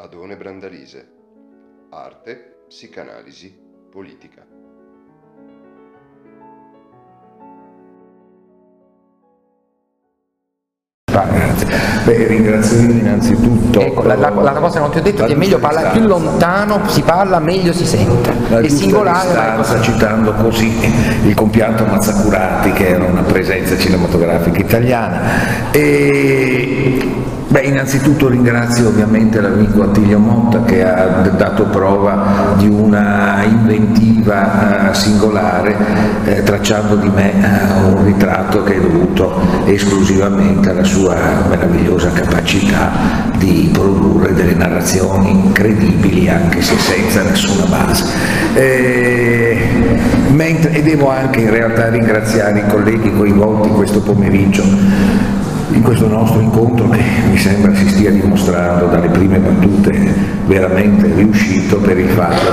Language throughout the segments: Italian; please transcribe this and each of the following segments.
Adone Brandalise. Arte, psicanalisi, politica. Beh, ringrazio innanzitutto. Ecco, la, la, la, cosa che non ti ho detto è che è meglio parlare più lontano si parla, meglio si sente. La è singolare. Distanza, citando così il compianto Mazzacurati, che era una presenza cinematografica italiana. E Beh, innanzitutto ringrazio ovviamente l'amico Attilio Motta che ha dato prova di una inventiva eh, singolare eh, tracciando di me eh, un ritratto che è dovuto esclusivamente alla sua meravigliosa capacità di produrre delle narrazioni credibili anche se senza nessuna base. Eh, mentre, e devo anche in realtà ringraziare i colleghi coinvolti questo pomeriggio in questo nostro incontro che mi sembra si stia dimostrando dalle prime battute veramente riuscito per il fatto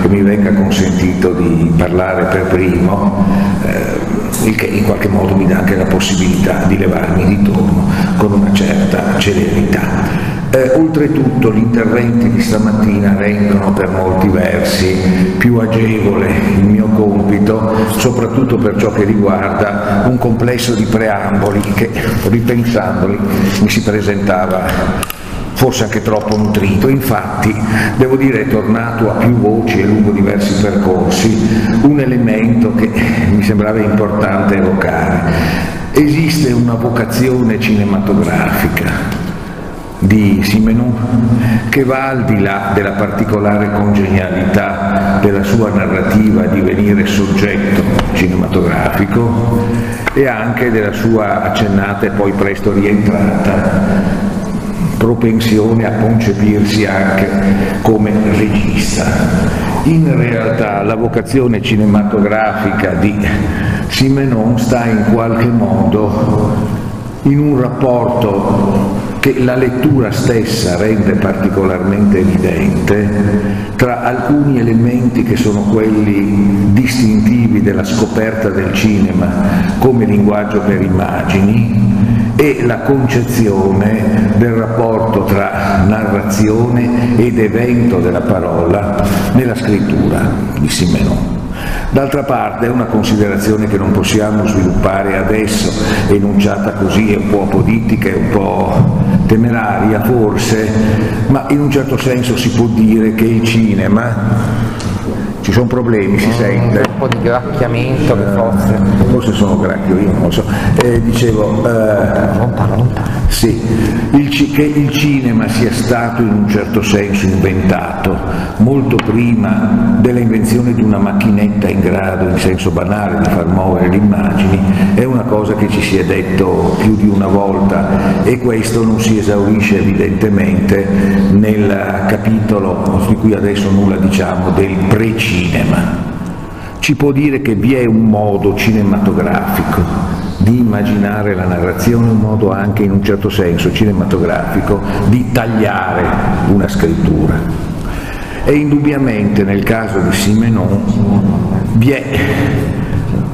che mi venga consentito di parlare per primo, eh, il che in qualche modo mi dà anche la possibilità di levarmi di torno con una certa celerità. Eh, oltretutto gli interventi di stamattina rendono per molti versi più agevole il mio compito, soprattutto per ciò che riguarda un complesso di preamboli che, ripensandoli, mi si presentava forse anche troppo nutrito. Infatti, devo dire, è tornato a più voci e lungo diversi percorsi un elemento che mi sembrava importante evocare. Esiste una vocazione cinematografica di Simenon che va al di là della particolare congenialità della sua narrativa di venire soggetto cinematografico e anche della sua accennata e poi presto rientrata propensione a concepirsi anche come regista. In realtà la vocazione cinematografica di Simenon sta in qualche modo in un rapporto che la lettura stessa rende particolarmente evidente tra alcuni elementi che sono quelli distintivi della scoperta del cinema come linguaggio per immagini e la concezione del rapporto tra narrazione ed evento della parola nella scrittura di Simenon. D'altra parte è una considerazione che non possiamo sviluppare adesso, enunciata così, è un po' apodittica, è un po' temeraria forse, ma in un certo senso si può dire che il cinema ci sono problemi, si sente. Un po' di gracchiamento che forse. Forse sono gracchio, io non lo so. Eh, dicevo. Eh, lontano, lontano. Sì, il, che il cinema sia stato in un certo senso inventato molto prima dell'invenzione di una macchinetta in grado, in senso banale, di far muovere le immagini, è una cosa che ci si è detto più di una volta e questo non si esaurisce evidentemente nel capitolo di cui adesso nulla diciamo del pre cinema. Ci può dire che vi è un modo cinematografico di immaginare la narrazione, un modo anche in un certo senso cinematografico di tagliare una scrittura. E indubbiamente nel caso di Simenon vi è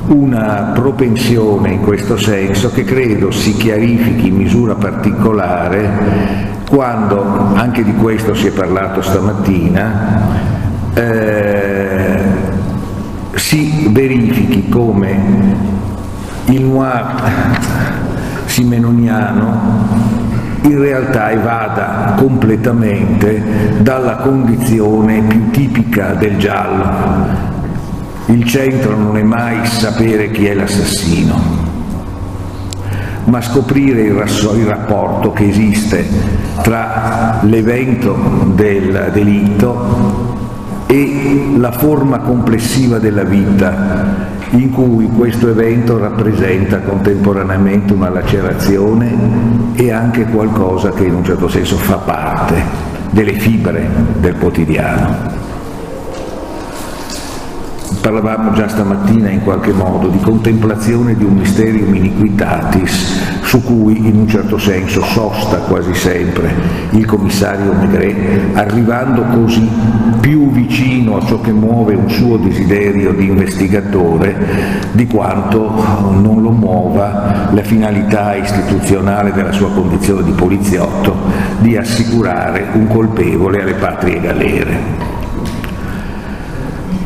una propensione in questo senso che credo si chiarifichi in misura particolare quando, anche di questo si è parlato stamattina, eh, si verifichi come il noir simenoniano in realtà evada completamente dalla condizione più tipica del giallo. Il centro non è mai sapere chi è l'assassino, ma scoprire il, il rapporto che esiste tra l'evento del delitto e la forma complessiva della vita in cui questo evento rappresenta contemporaneamente una lacerazione e anche qualcosa che in un certo senso fa parte delle fibre del quotidiano. Parlavamo già stamattina in qualche modo di contemplazione di un mysterium iniquitatis su cui in un certo senso sosta quasi sempre il commissario Maigret, arrivando così più vicino a ciò che muove un suo desiderio di investigatore di quanto non lo muova la finalità istituzionale della sua condizione di poliziotto di assicurare un colpevole alle patrie galere.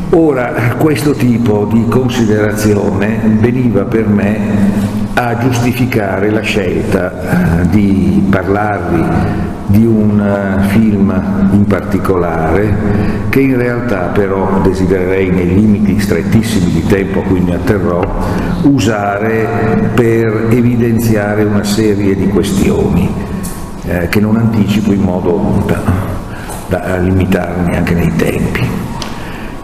Ora, questo tipo di considerazione veniva per me a giustificare la scelta eh, di parlarvi di un eh, film in particolare che in realtà però desidererei nei limiti strettissimi di tempo a cui mi atterrò usare per evidenziare una serie di questioni eh, che non anticipo in modo da, da limitarmi anche nei tempi.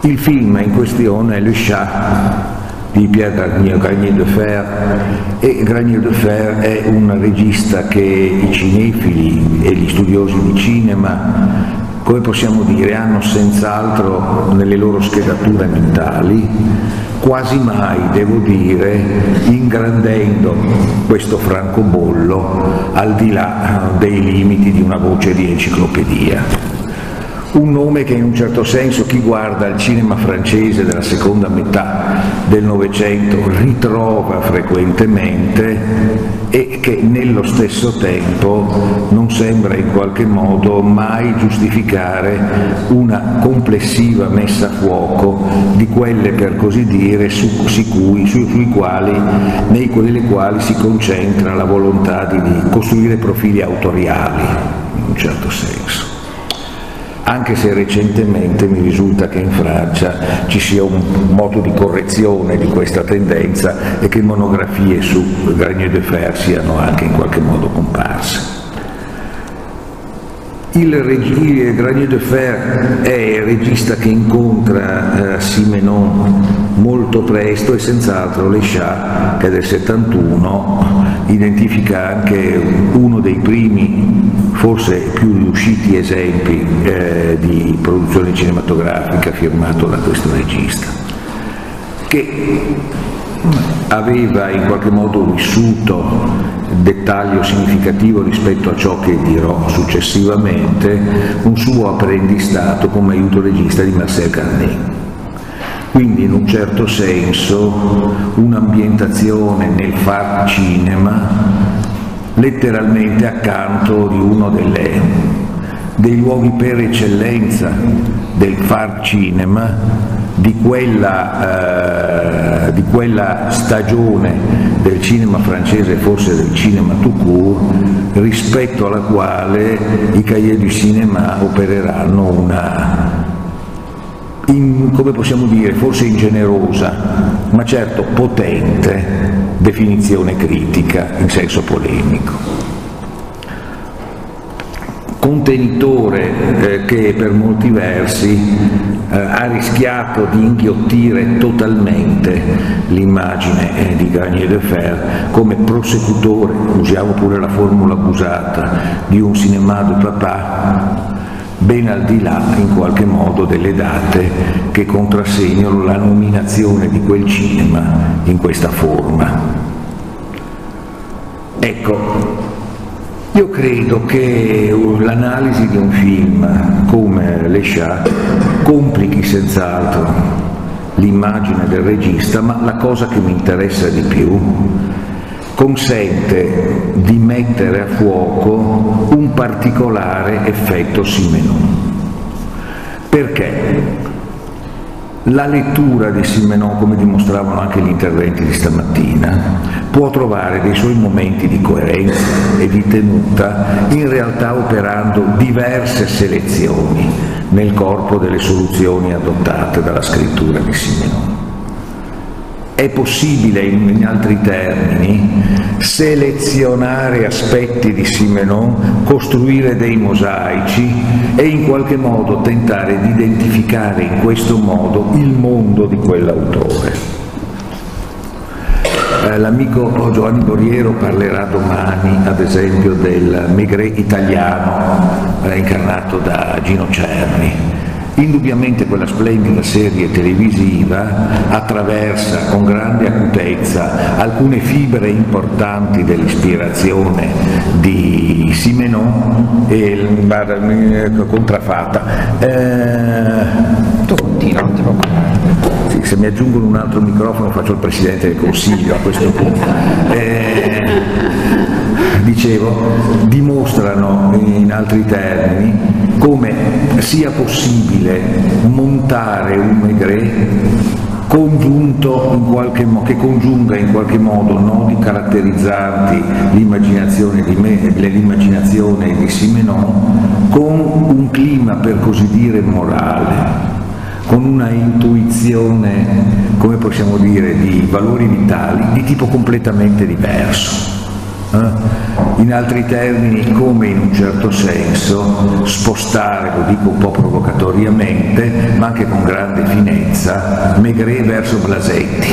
Il film in questione è Le Chat di Pierre Granier de Fer. E Granier de Fer è un regista che i cinefili e gli studiosi di cinema come possiamo dire, hanno senz'altro nelle loro schedature mentali, quasi mai, devo dire, ingrandendo questo francobollo al di là dei limiti di una voce di enciclopedia un nome che in un certo senso chi guarda il cinema francese della seconda metà del Novecento ritrova frequentemente e che nello stesso tempo non sembra in qualche modo mai giustificare una complessiva messa a fuoco di quelle per così dire su, sicui, su, sui quali, nei quali, quali si concentra la volontà di, di costruire profili autoriali in un certo senso anche se recentemente mi risulta che in Francia ci sia un modo di correzione di questa tendenza e che monografie su Granier de Fer siano anche in qualche modo comparse. Il, il Granier de Fer è il regista che incontra eh, Simenon molto presto e senz'altro Le Chat, che è del 71, identifica anche uno dei primi forse più riusciti esempi eh, di produzione cinematografica firmato da questo regista, che aveva in qualche modo vissuto dettaglio significativo rispetto a ciò che dirò successivamente, un suo apprendistato come aiuto regista di Marcel Carnet. Quindi in un certo senso un'ambientazione nel far cinema letteralmente accanto di uno delle, dei luoghi per eccellenza del far cinema, di quella, eh, di quella stagione del cinema francese, forse del cinema tout court, rispetto alla quale i cahiers du cinema opereranno una, in, come possiamo dire, forse ingenerosa, ma certo potente definizione critica in senso polemico. Contenitore eh, che per molti versi eh, ha rischiato di inghiottire totalmente l'immagine eh, di Garnier de Fer come prosecutore, usiamo pure la formula abusata, di un cinema de papa ben al di là in qualche modo delle date che contrassegnano la nominazione di quel cinema in questa forma. Ecco, io credo che l'analisi di un film come Le Chat complichi senz'altro l'immagine del regista, ma la cosa che mi interessa di più consente di mettere a fuoco un particolare effetto Simenon. Perché? La lettura di Simenon, come dimostravano anche gli interventi di stamattina, può trovare dei suoi momenti di coerenza e di tenuta, in realtà operando diverse selezioni nel corpo delle soluzioni adottate dalla scrittura di Simenon è possibile, in altri termini, selezionare aspetti di Simenon, costruire dei mosaici e in qualche modo tentare di identificare in questo modo il mondo di quell'autore. Eh, l'amico Giovanni Borriero parlerà domani, ad esempio, del Maigret italiano eh, incarnato da Gino Cerni Indubbiamente quella splendida serie televisiva attraversa con grande acutezza alcune fibre importanti dell'ispirazione di Simenon e contraffatta. Eh, non ti se mi aggiungono un altro microfono faccio il Presidente del Consiglio a questo punto. Eh, dicevo, dimostrano in altri termini come sia possibile montare un Maigret che congiunga in qualche modo nodi caratterizzanti l'immaginazione di, me, l'immaginazione di Simenon con un clima per così dire morale con una intuizione, come possiamo dire, di valori vitali di tipo completamente diverso. Eh? In altri termini, come in un certo senso spostare, lo dico un po' provocatoriamente, ma anche con grande finezza, Maigret verso Blasetti,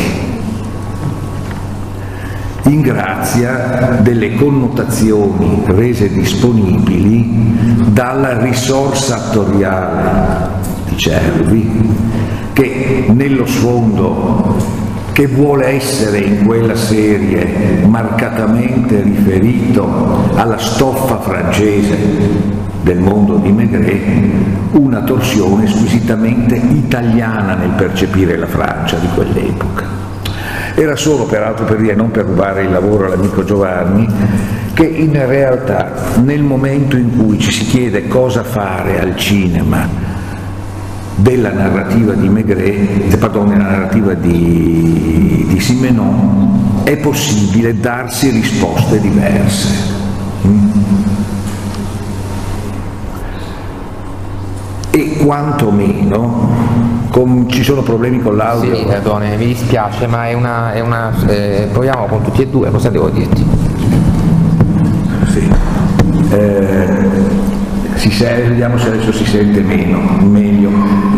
in grazia delle connotazioni rese disponibili dalla risorsa attoriale di Cervi, che nello sfondo che vuole essere in quella serie marcatamente riferito alla stoffa francese del mondo di Maigret, una torsione squisitamente italiana nel percepire la Francia di quell'epoca. Era solo peraltro per dire, non per rubare il lavoro all'amico Giovanni, che in realtà nel momento in cui ci si chiede cosa fare al cinema della narrativa di Maigret, pardon, della narrativa di, di Simenon, è possibile darsi risposte diverse. E quantomeno, con, ci sono problemi con l'audio? Sì, perdone, mi dispiace, ma è una... È una eh, proviamo con tutti e due, cosa devo dirti? Sì. Eh, si sente, vediamo se adesso si sente meno, meglio,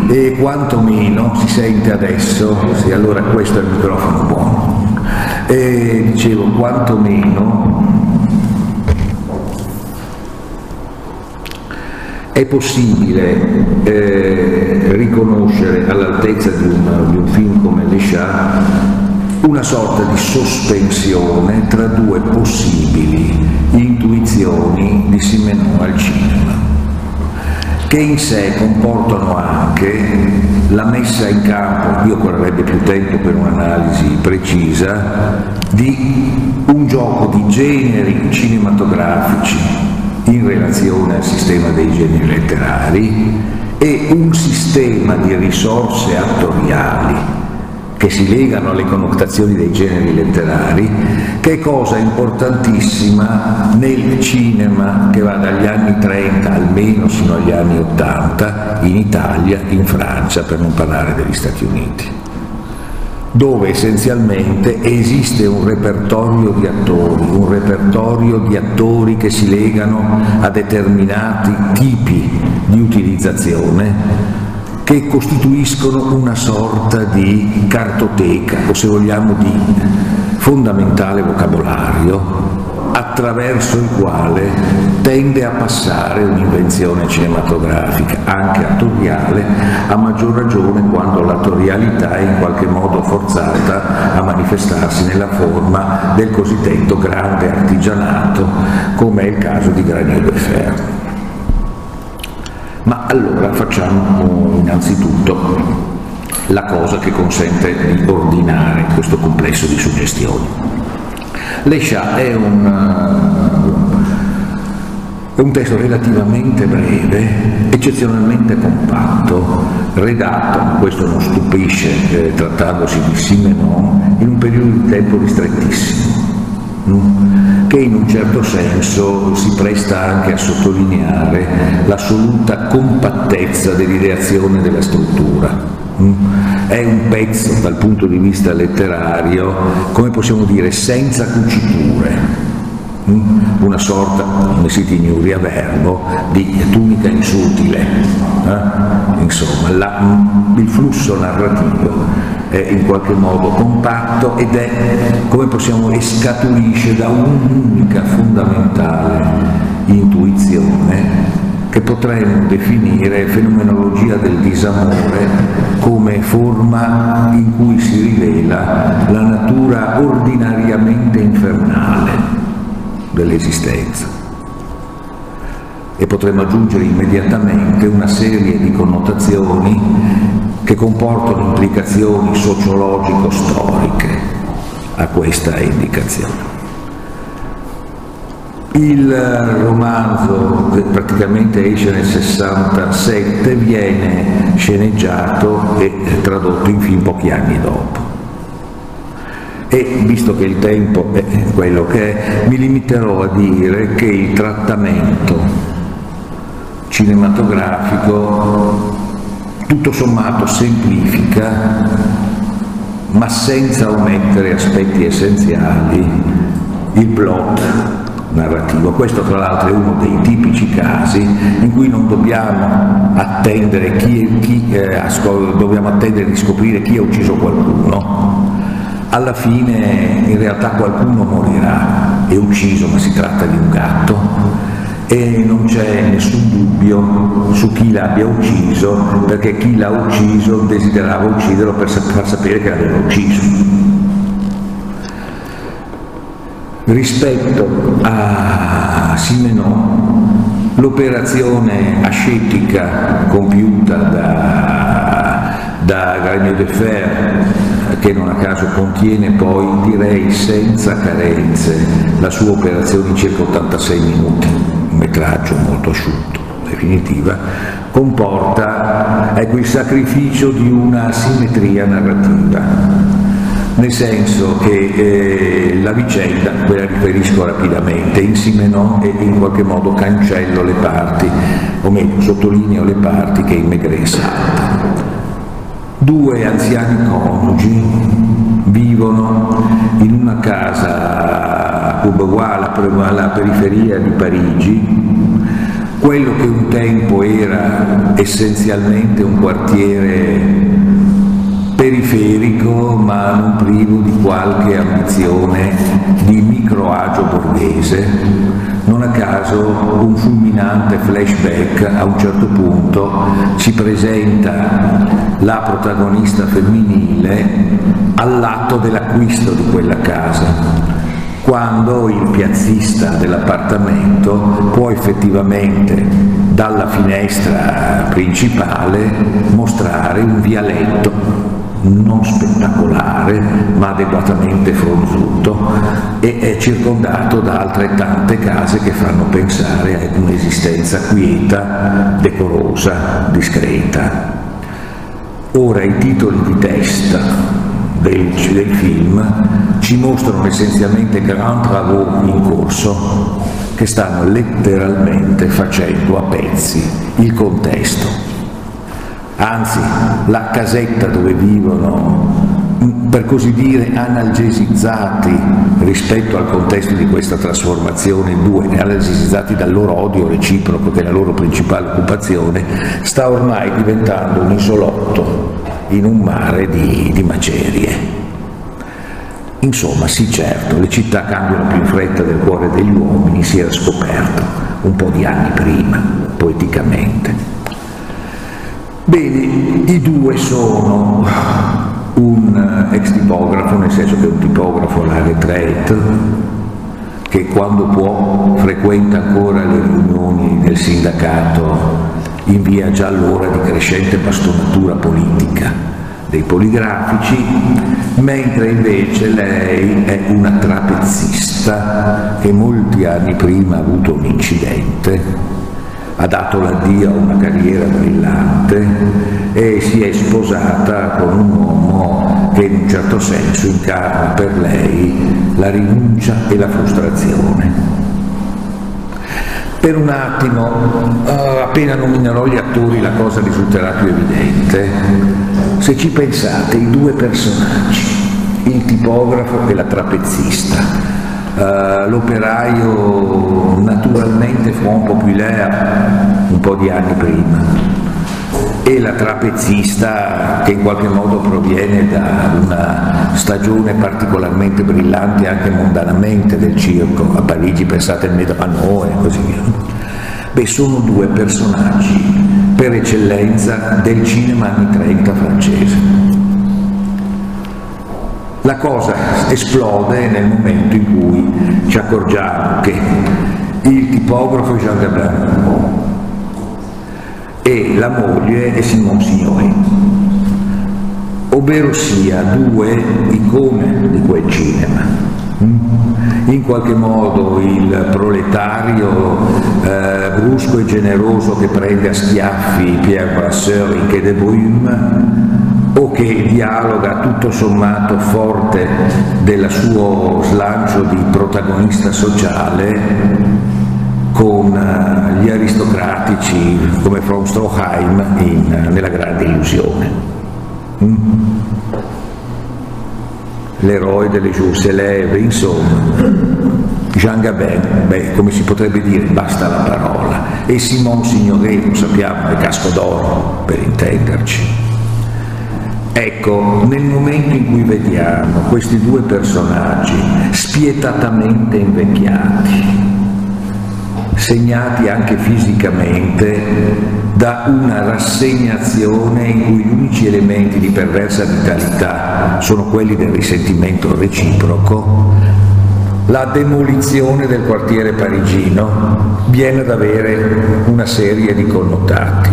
e quantomeno si sente adesso, sì, allora questo è il microfono buono, e dicevo quantomeno è possibile eh, riconoscere all'altezza di, di un, film come Le Chat una sorta di sospensione tra due possibili intuizioni di Simenon al cinema che in sé comportano anche la messa in campo, io occorrerebbe più tempo per un'analisi precisa, di un gioco di generi cinematografici in relazione al sistema dei generi letterari e un sistema di risorse attoriali che si legano alle connotazioni dei generi letterari, che è cosa importantissima nel cinema che va dagli anni 30 almeno fino agli anni 80 in Italia, in Francia, per non parlare degli Stati Uniti dove essenzialmente esiste un repertorio di attori, un repertorio di attori che si legano a determinati tipi di utilizzazione che costituiscono una sorta di cartoteca o se vogliamo di fondamentale vocabolario attraverso il quale tende a passare un'invenzione cinematografica, anche attoriale, a maggior ragione quando l'attorialità è in qualche modo forzata a manifestarsi nella forma del cosiddetto grande artigianato, come è il caso di Granier Ferro. Allora facciamo innanzitutto la cosa che consente di ordinare questo complesso di suggestioni. L'Esha è un, è un testo relativamente breve, eccezionalmente compatto, redatto, questo non stupisce eh, trattandosi di Simenon, in un periodo di tempo ristrettissimo che in un certo senso si presta anche a sottolineare l'assoluta compattezza dell'ideazione della struttura. È un pezzo dal punto di vista letterario, come possiamo dire, senza cuciture, una sorta, come si ignuri a verbo, di tunica insutile. Eh? Insomma, la, il flusso narrativo è in qualche modo compatto ed è, come possiamo, escaturisce da un'unica fondamentale intuizione che, potremmo definire fenomenologia del disamore come forma in cui si rivela la natura ordinariamente infernale dell'esistenza. E potremmo aggiungere immediatamente una serie di connotazioni che comportano implicazioni sociologico-storiche a questa indicazione. Il romanzo, che praticamente esce nel 67, viene sceneggiato e tradotto in film pochi anni dopo. E visto che il tempo è quello che è, mi limiterò a dire che il trattamento cinematografico tutto sommato semplifica, ma senza omettere aspetti essenziali, il plot narrativo. Questo tra l'altro è uno dei tipici casi in cui non dobbiamo attendere, chi, chi, eh, dobbiamo attendere di scoprire chi ha ucciso qualcuno. Alla fine in realtà qualcuno morirà, è ucciso ma si tratta di un gatto e non c'è nessun dubbio su chi l'abbia ucciso perché chi l'ha ucciso desiderava ucciderlo per far sapere che l'aveva ucciso. rispetto a Simenon l'operazione ascetica compiuta da, da Gagno de Fer che non a caso contiene poi direi senza carenze la sua operazione in circa 86 minuti metraggio molto asciutto definitiva comporta ecco, il sacrificio di una simmetria narrativa nel senso che eh, la vicenda, ve la riferisco rapidamente, in Simenon e in qualche modo cancello le parti, o meglio sottolineo le parti che in Maigret salta. Due anziani coniugi vivono in una casa Courbevoie, alla periferia di Parigi, quello che un tempo era essenzialmente un quartiere periferico ma non privo di qualche ambizione di microagio borghese. Non a caso un fulminante flashback a un certo punto ci presenta la protagonista femminile all'atto dell'acquisto di quella casa quando il piazzista dell'appartamento può effettivamente dalla finestra principale mostrare un vialetto non spettacolare ma adeguatamente fronzuto e è circondato da altrettante case che fanno pensare a un'esistenza quieta, decorosa, discreta. Ora i titoli di testa del, del film ci mostrano essenzialmente grand travaux in corso che stanno letteralmente facendo a pezzi il contesto. Anzi la casetta dove vivono per così dire analgesizzati rispetto al contesto di questa trasformazione, due, analgesizzati dal loro odio reciproco che è la loro principale occupazione, sta ormai diventando un isolotto in un mare di, di macerie. Insomma, sì certo, le città cambiano più in fretta del cuore degli uomini, si era scoperto un po' di anni prima, poeticamente. Bene, i due sono un ex tipografo, nel senso che è un tipografo alla retraite, che quando può frequenta ancora le riunioni del sindacato in via già allora di crescente bastonatura politica dei poligrafici, mentre invece lei è una trapezzista che molti anni prima ha avuto un incidente ha dato l'addio a una carriera brillante e si è sposata con un uomo che in un certo senso incarna per lei la rinuncia e la frustrazione. Per un attimo, eh, appena nominerò gli attori, la cosa risulterà più evidente. Se ci pensate, i due personaggi, il tipografo e la trapezzista, Uh, l'operaio naturalmente Front Populaire un po' di anni prima e la trapezzista che in qualche modo proviene da una stagione particolarmente brillante anche mondanamente del circo, a Parigi pensate al Medrano e così via. Beh, sono due personaggi per eccellenza del cinema anni 30 francese. La cosa esplode nel momento in cui ci accorgiamo che il tipografo Jean Gabin e la moglie è Simone Signore, ovvero sia due icone di quel cinema. In qualche modo il proletario eh, brusco e generoso che prende a schiaffi Pierre Brasseur in Quai de Brume o che dialoga tutto sommato forte del suo slancio di protagonista sociale con uh, gli aristocratici come von Stroheim in, nella grande illusione. Mm? l'eroe delle giuste leve, insomma. Jean Gabin, beh, come si potrebbe dire, basta la parola. E Simon Signoret, lo sappiamo, è casco d'oro, per intenderci. Ecco, nel momento in cui vediamo questi due personaggi spietatamente invecchiati, segnati anche fisicamente da una rassegnazione in cui gli unici elementi di perversa vitalità sono quelli del risentimento reciproco, la demolizione del quartiere parigino viene ad avere una serie di connotati.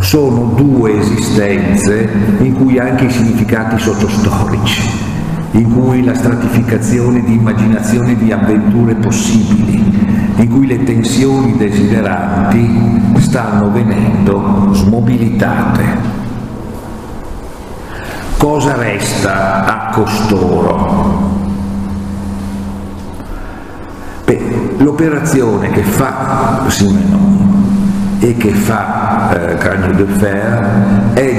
Sono due esistenze in cui anche i significati sottostorici, in cui la stratificazione di immaginazione di avventure possibili, in cui le tensioni desideranti stanno venendo smobilitate. Cosa resta a costoro? l'operazione che fa Simenon e che fa eh, Cragno de Fer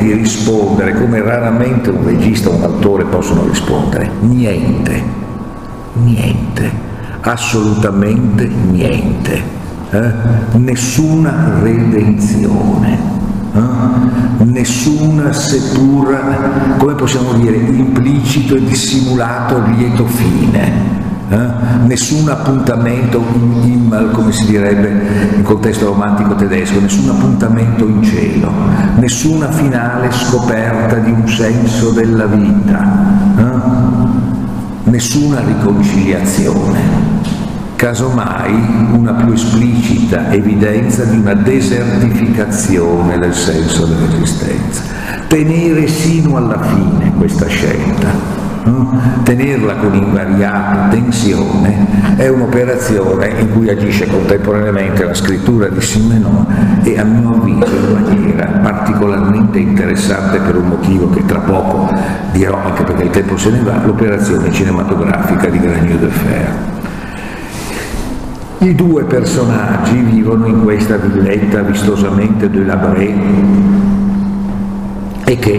di rispondere come raramente un regista o un autore possono rispondere, niente, niente assolutamente niente, eh? nessuna redenzione, eh? nessuna seppur, come possiamo dire, implicito e dissimulato lieto fine. Eh? nessun appuntamento in, come si direbbe in contesto romantico tedesco, nessun appuntamento in cielo, nessuna finale scoperta di un senso della vita, eh? nessuna riconciliazione, casomai una più esplicita evidenza di una desertificazione del senso dell'esistenza. Tenere sino alla fine questa scelta tenerla con invariata tensione è un'operazione in cui agisce contemporaneamente la scrittura di Simenon e a mio avviso in maniera particolarmente interessante per un motivo che tra poco dirò anche perché il tempo se ne va, l'operazione cinematografica di Granier de Fer. I due personaggi vivono in questa villetta vistosamente de Labré e che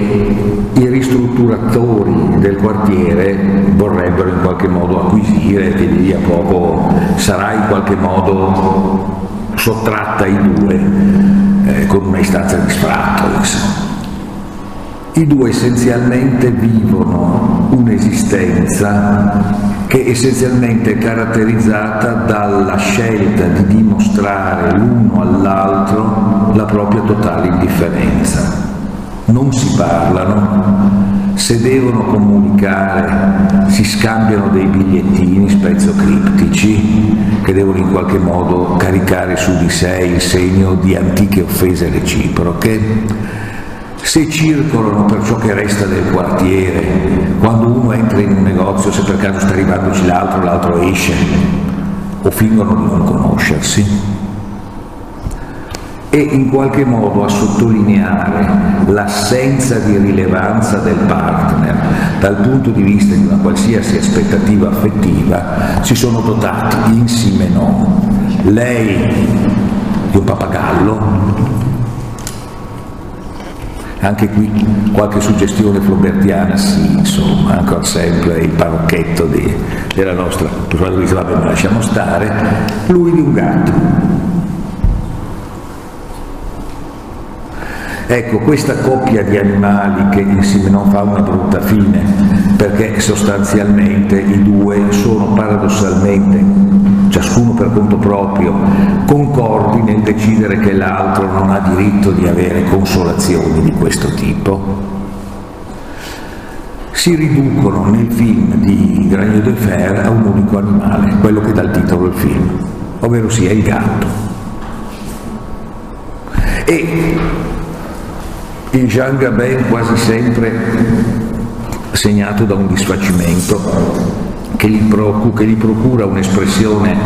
i ristrutturatori del quartiere vorrebbero in qualche modo acquisire e di lì a poco sarà in qualche modo sottratta ai due eh, con una istanza di sfratto. I due essenzialmente vivono un'esistenza che essenzialmente è caratterizzata dalla scelta di dimostrare l'uno all'altro la propria totale indifferenza non si parlano, se devono comunicare si scambiano dei bigliettini spezzo criptici che devono in qualche modo caricare su di sé il segno di antiche offese reciproche. Se circolano per ciò che resta del quartiere, quando uno entra in un negozio, se per caso sta arrivandoci l'altro, l'altro esce, o fingono di non conoscersi, e in qualche modo a sottolineare l'assenza di rilevanza del partner dal punto di vista di una qualsiasi aspettativa affettiva, si sono dotati insieme no. Lei di un pappagallo, anche qui qualche suggestione flaubertiana, sì, insomma, ancora sempre il parocchetto di, della nostra, per quando dice vabbè ma lasciamo stare, lui di un gatto Ecco, questa coppia di animali che insieme non fa una brutta fine, perché sostanzialmente i due sono paradossalmente, ciascuno per conto proprio, concordi nel decidere che l'altro non ha diritto di avere consolazioni di questo tipo? Si riducono nel film di Granier de Fer a un unico animale, quello che dà il titolo al film, ovvero sia il gatto. E il Jean Gabin quasi sempre segnato da un disfacimento che gli, procura, che gli procura un'espressione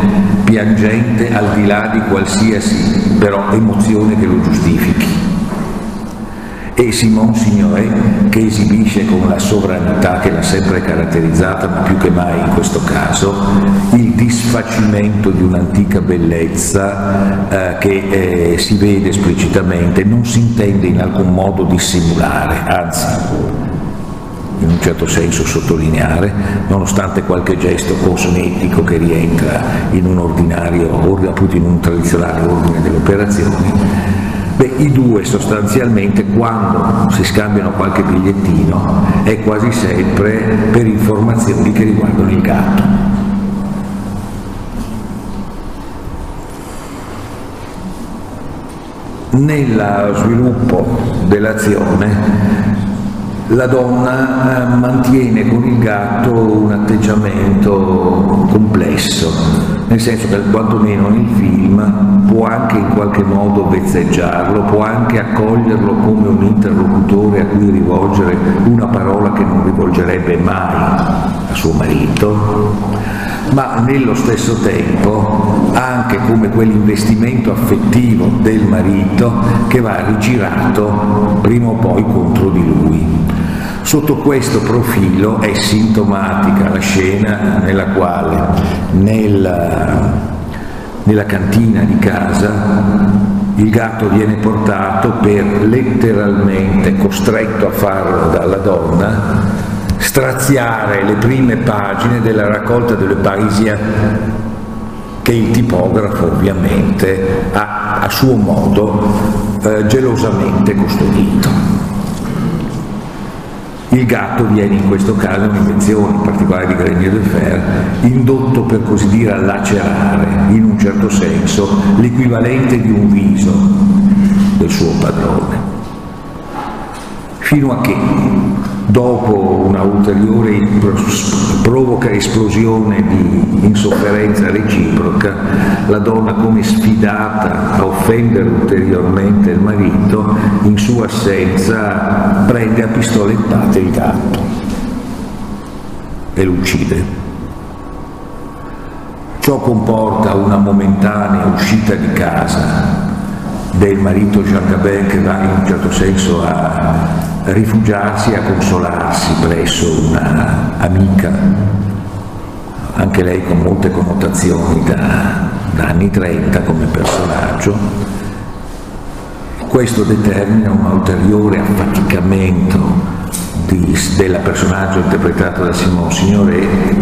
piangente al di là di qualsiasi però emozione che lo giustifichi. E Simon Signoret, che esibisce con la sovranità che l'ha sempre caratterizzata, ma più che mai in questo caso, il disfacimento di un'antica bellezza eh, che eh, si vede esplicitamente, non si intende in alcun modo dissimulare, anzi in un certo senso sottolineare, nonostante qualche gesto cosmetico che rientra in un ordinario, appunto in un tradizionale ordine delle operazioni, beh, i due sostanzialmente quando si scambiano qualche bigliettino è quasi sempre per informazioni che riguardano il gatto. Nel sviluppo dell'azione la donna eh, mantiene con il gatto un atteggiamento complesso, nel senso che quantomeno nel film può anche in qualche modo vezzeggiarlo, può anche accoglierlo come un interlocutore a cui rivolgere una parola che non rivolgerebbe mai a suo marito, ma nello stesso tempo anche come quell'investimento affettivo del marito che va rigirato prima o poi contro di lui. Sotto questo profilo è sintomatica la scena nella quale nella, nella cantina di casa il gatto viene portato per letteralmente, costretto a farlo dalla donna, straziare le prime pagine della raccolta delle Parisien che il tipografo ovviamente ha a suo modo eh, gelosamente custodito. Il gatto viene in questo caso un'invenzione, in particolare di Grenier de Fer, indotto per così dire a lacerare, in un certo senso, l'equivalente di un viso del suo padrone. Fino a che dopo una ulteriore provoca esplosione di insofferenza reciproca, la donna come sfidata a offendere ulteriormente il marito, in sua assenza prende a pistolettate il gatto e lo uccide. Ciò comporta una momentanea uscita di casa del marito Jean Gabin che va in un certo senso a rifugiarsi a consolarsi presso una amica, anche lei con molte connotazioni da, da anni 30 come personaggio. Questo determina un ulteriore affaticamento di, della personaggio interpretato da Simone Signoret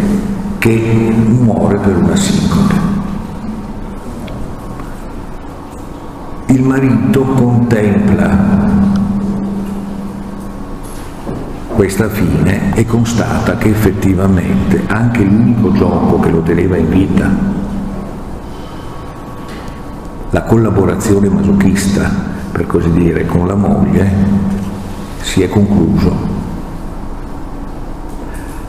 che muore per una sincope. Il marito contempla questa fine e constata che effettivamente anche l'unico gioco che lo teneva in vita, la collaborazione masochista, per così dire, con la moglie, si è concluso.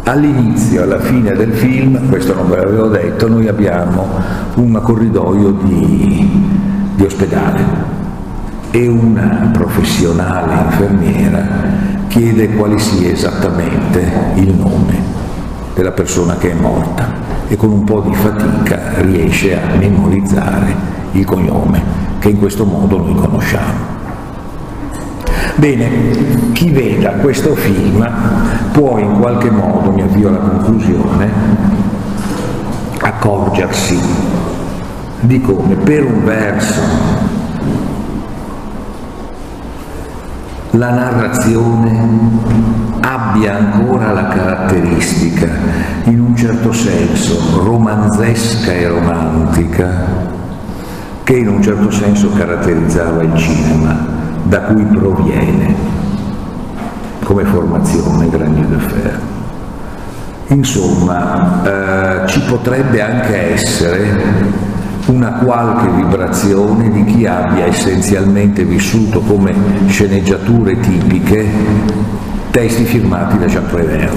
All'inizio, alla fine del film, questo non ve l'avevo detto, noi abbiamo un corridoio di, di ospedale e una professionale infermiera chiede quale sia esattamente il nome della persona che è morta e con un po' di fatica riesce a memorizzare il cognome che in questo modo noi conosciamo. Bene, chi veda questo film può in qualche modo, mi avvio alla conclusione, accorgersi di come per un verso la narrazione abbia ancora la caratteristica, in un certo senso, romanzesca e romantica, che in un certo senso caratterizzava il cinema, da cui proviene come formazione de Fer. Insomma, eh, ci potrebbe anche essere una qualche vibrazione di chi abbia essenzialmente vissuto come sceneggiature tipiche testi firmati da Jacques Prévert.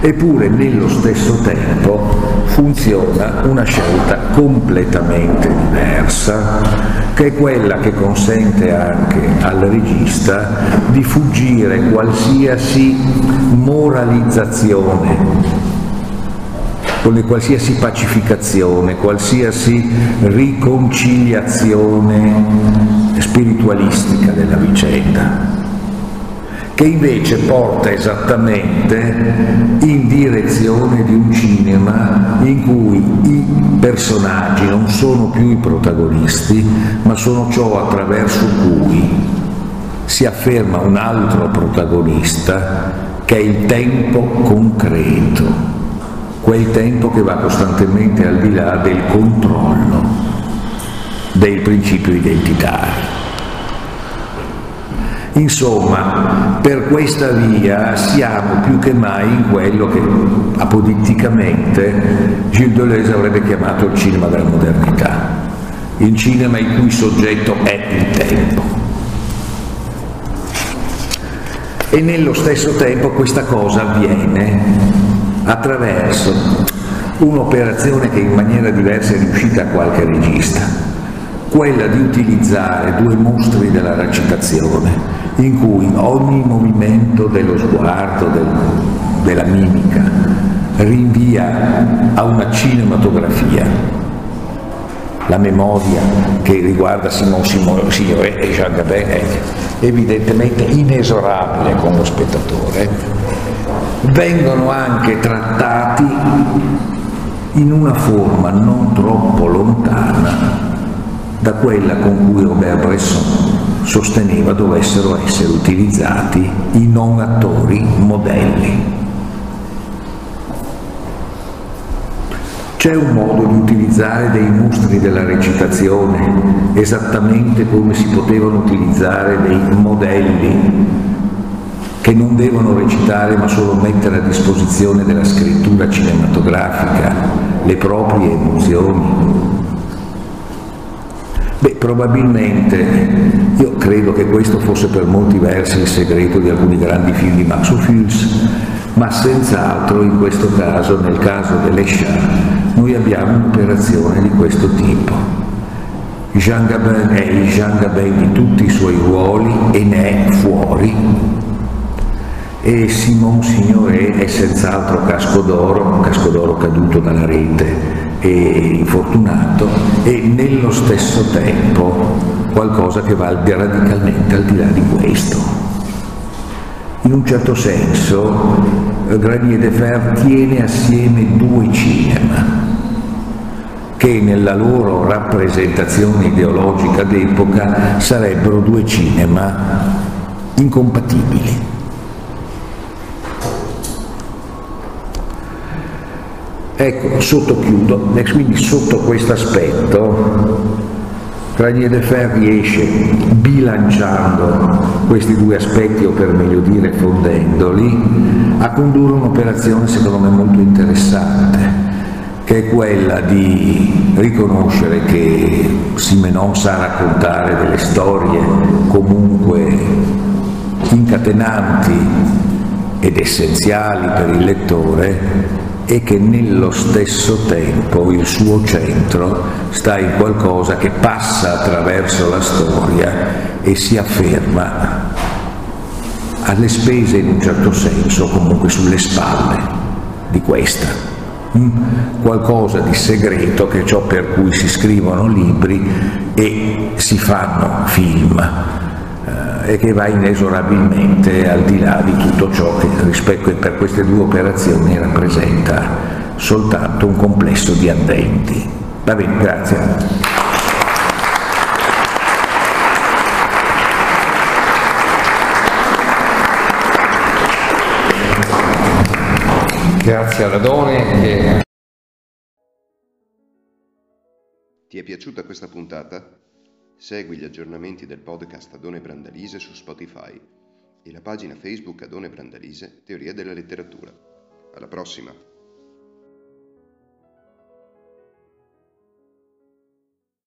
Eppure nello stesso tempo funziona una scelta completamente diversa, che è quella che consente anche al regista di fuggire qualsiasi moralizzazione con qualsiasi pacificazione, qualsiasi riconciliazione spiritualistica della vicenda che invece porta esattamente in direzione di un cinema in cui i personaggi non sono più i protagonisti, ma sono ciò attraverso cui si afferma un altro protagonista che è il tempo concreto, quel tempo che va costantemente al di là del controllo del principio identitario. Insomma, per questa via siamo più che mai in quello che apoditticamente Gilles Deleuze avrebbe chiamato il cinema della modernità, il cinema il cui soggetto è il tempo. E nello stesso tempo questa cosa avviene attraverso un'operazione che in maniera diversa è riuscita a qualche regista, quella di utilizzare due mostri della recitazione, in cui ogni movimento dello sguardo, del, della mimica, rinvia a una cinematografia. La memoria che riguarda Simon Simon Signore e Jean Gabin è evidentemente inesorabile con lo spettatore. Vengono anche trattati in una forma non troppo lontana da quella con cui Robert Bresson sosteneva dovessero essere utilizzati i non attori modelli. C'è un modo di utilizzare dei mostri della recitazione esattamente come si potevano utilizzare dei modelli che non devono recitare ma solo mettere a disposizione della scrittura cinematografica le proprie emozioni, Beh, probabilmente io credo che questo fosse per molti versi il segreto di alcuni grandi film di Max Ophuls, ma senz'altro in questo caso, nel caso delle Chats, noi abbiamo un'operazione di questo tipo. Jean Gabin è il Jean Gabin di tutti i suoi ruoli e ne è fuori, e Simon Signoret è senz'altro casco d'oro, casco d'oro caduto dalla rete e infortunato e nello stesso tempo qualcosa che va radicalmente al di là di questo. In un certo senso Granier de Fer tiene assieme due cinema che nella loro rappresentazione ideologica d'epoca sarebbero due cinema incompatibili. Ecco, sotto chiudo, quindi sotto questo aspetto Granier de Fer riesce, bilanciando questi due aspetti, o per meglio dire fondendoli, a condurre un'operazione secondo me molto interessante, che è quella di riconoscere che Simenon sa raccontare delle storie comunque incatenanti ed essenziali per il lettore, e che nello stesso tempo il suo centro sta in qualcosa che passa attraverso la storia e si afferma alle spese in un certo senso, comunque sulle spalle di questa. Mm? Qualcosa di segreto che è ciò per cui si scrivono libri e si fanno film e che va inesorabilmente al di là di tutto ciò che rispetto per queste due operazioni rappresenta soltanto un complesso di addenti. Va bene, grazie. Grazie alla Done. Ti è piaciuta questa puntata? Segui gli aggiornamenti del podcast Adone Brandalise su Spotify e la pagina Facebook Adone Brandalise Teoria della letteratura. Alla prossima!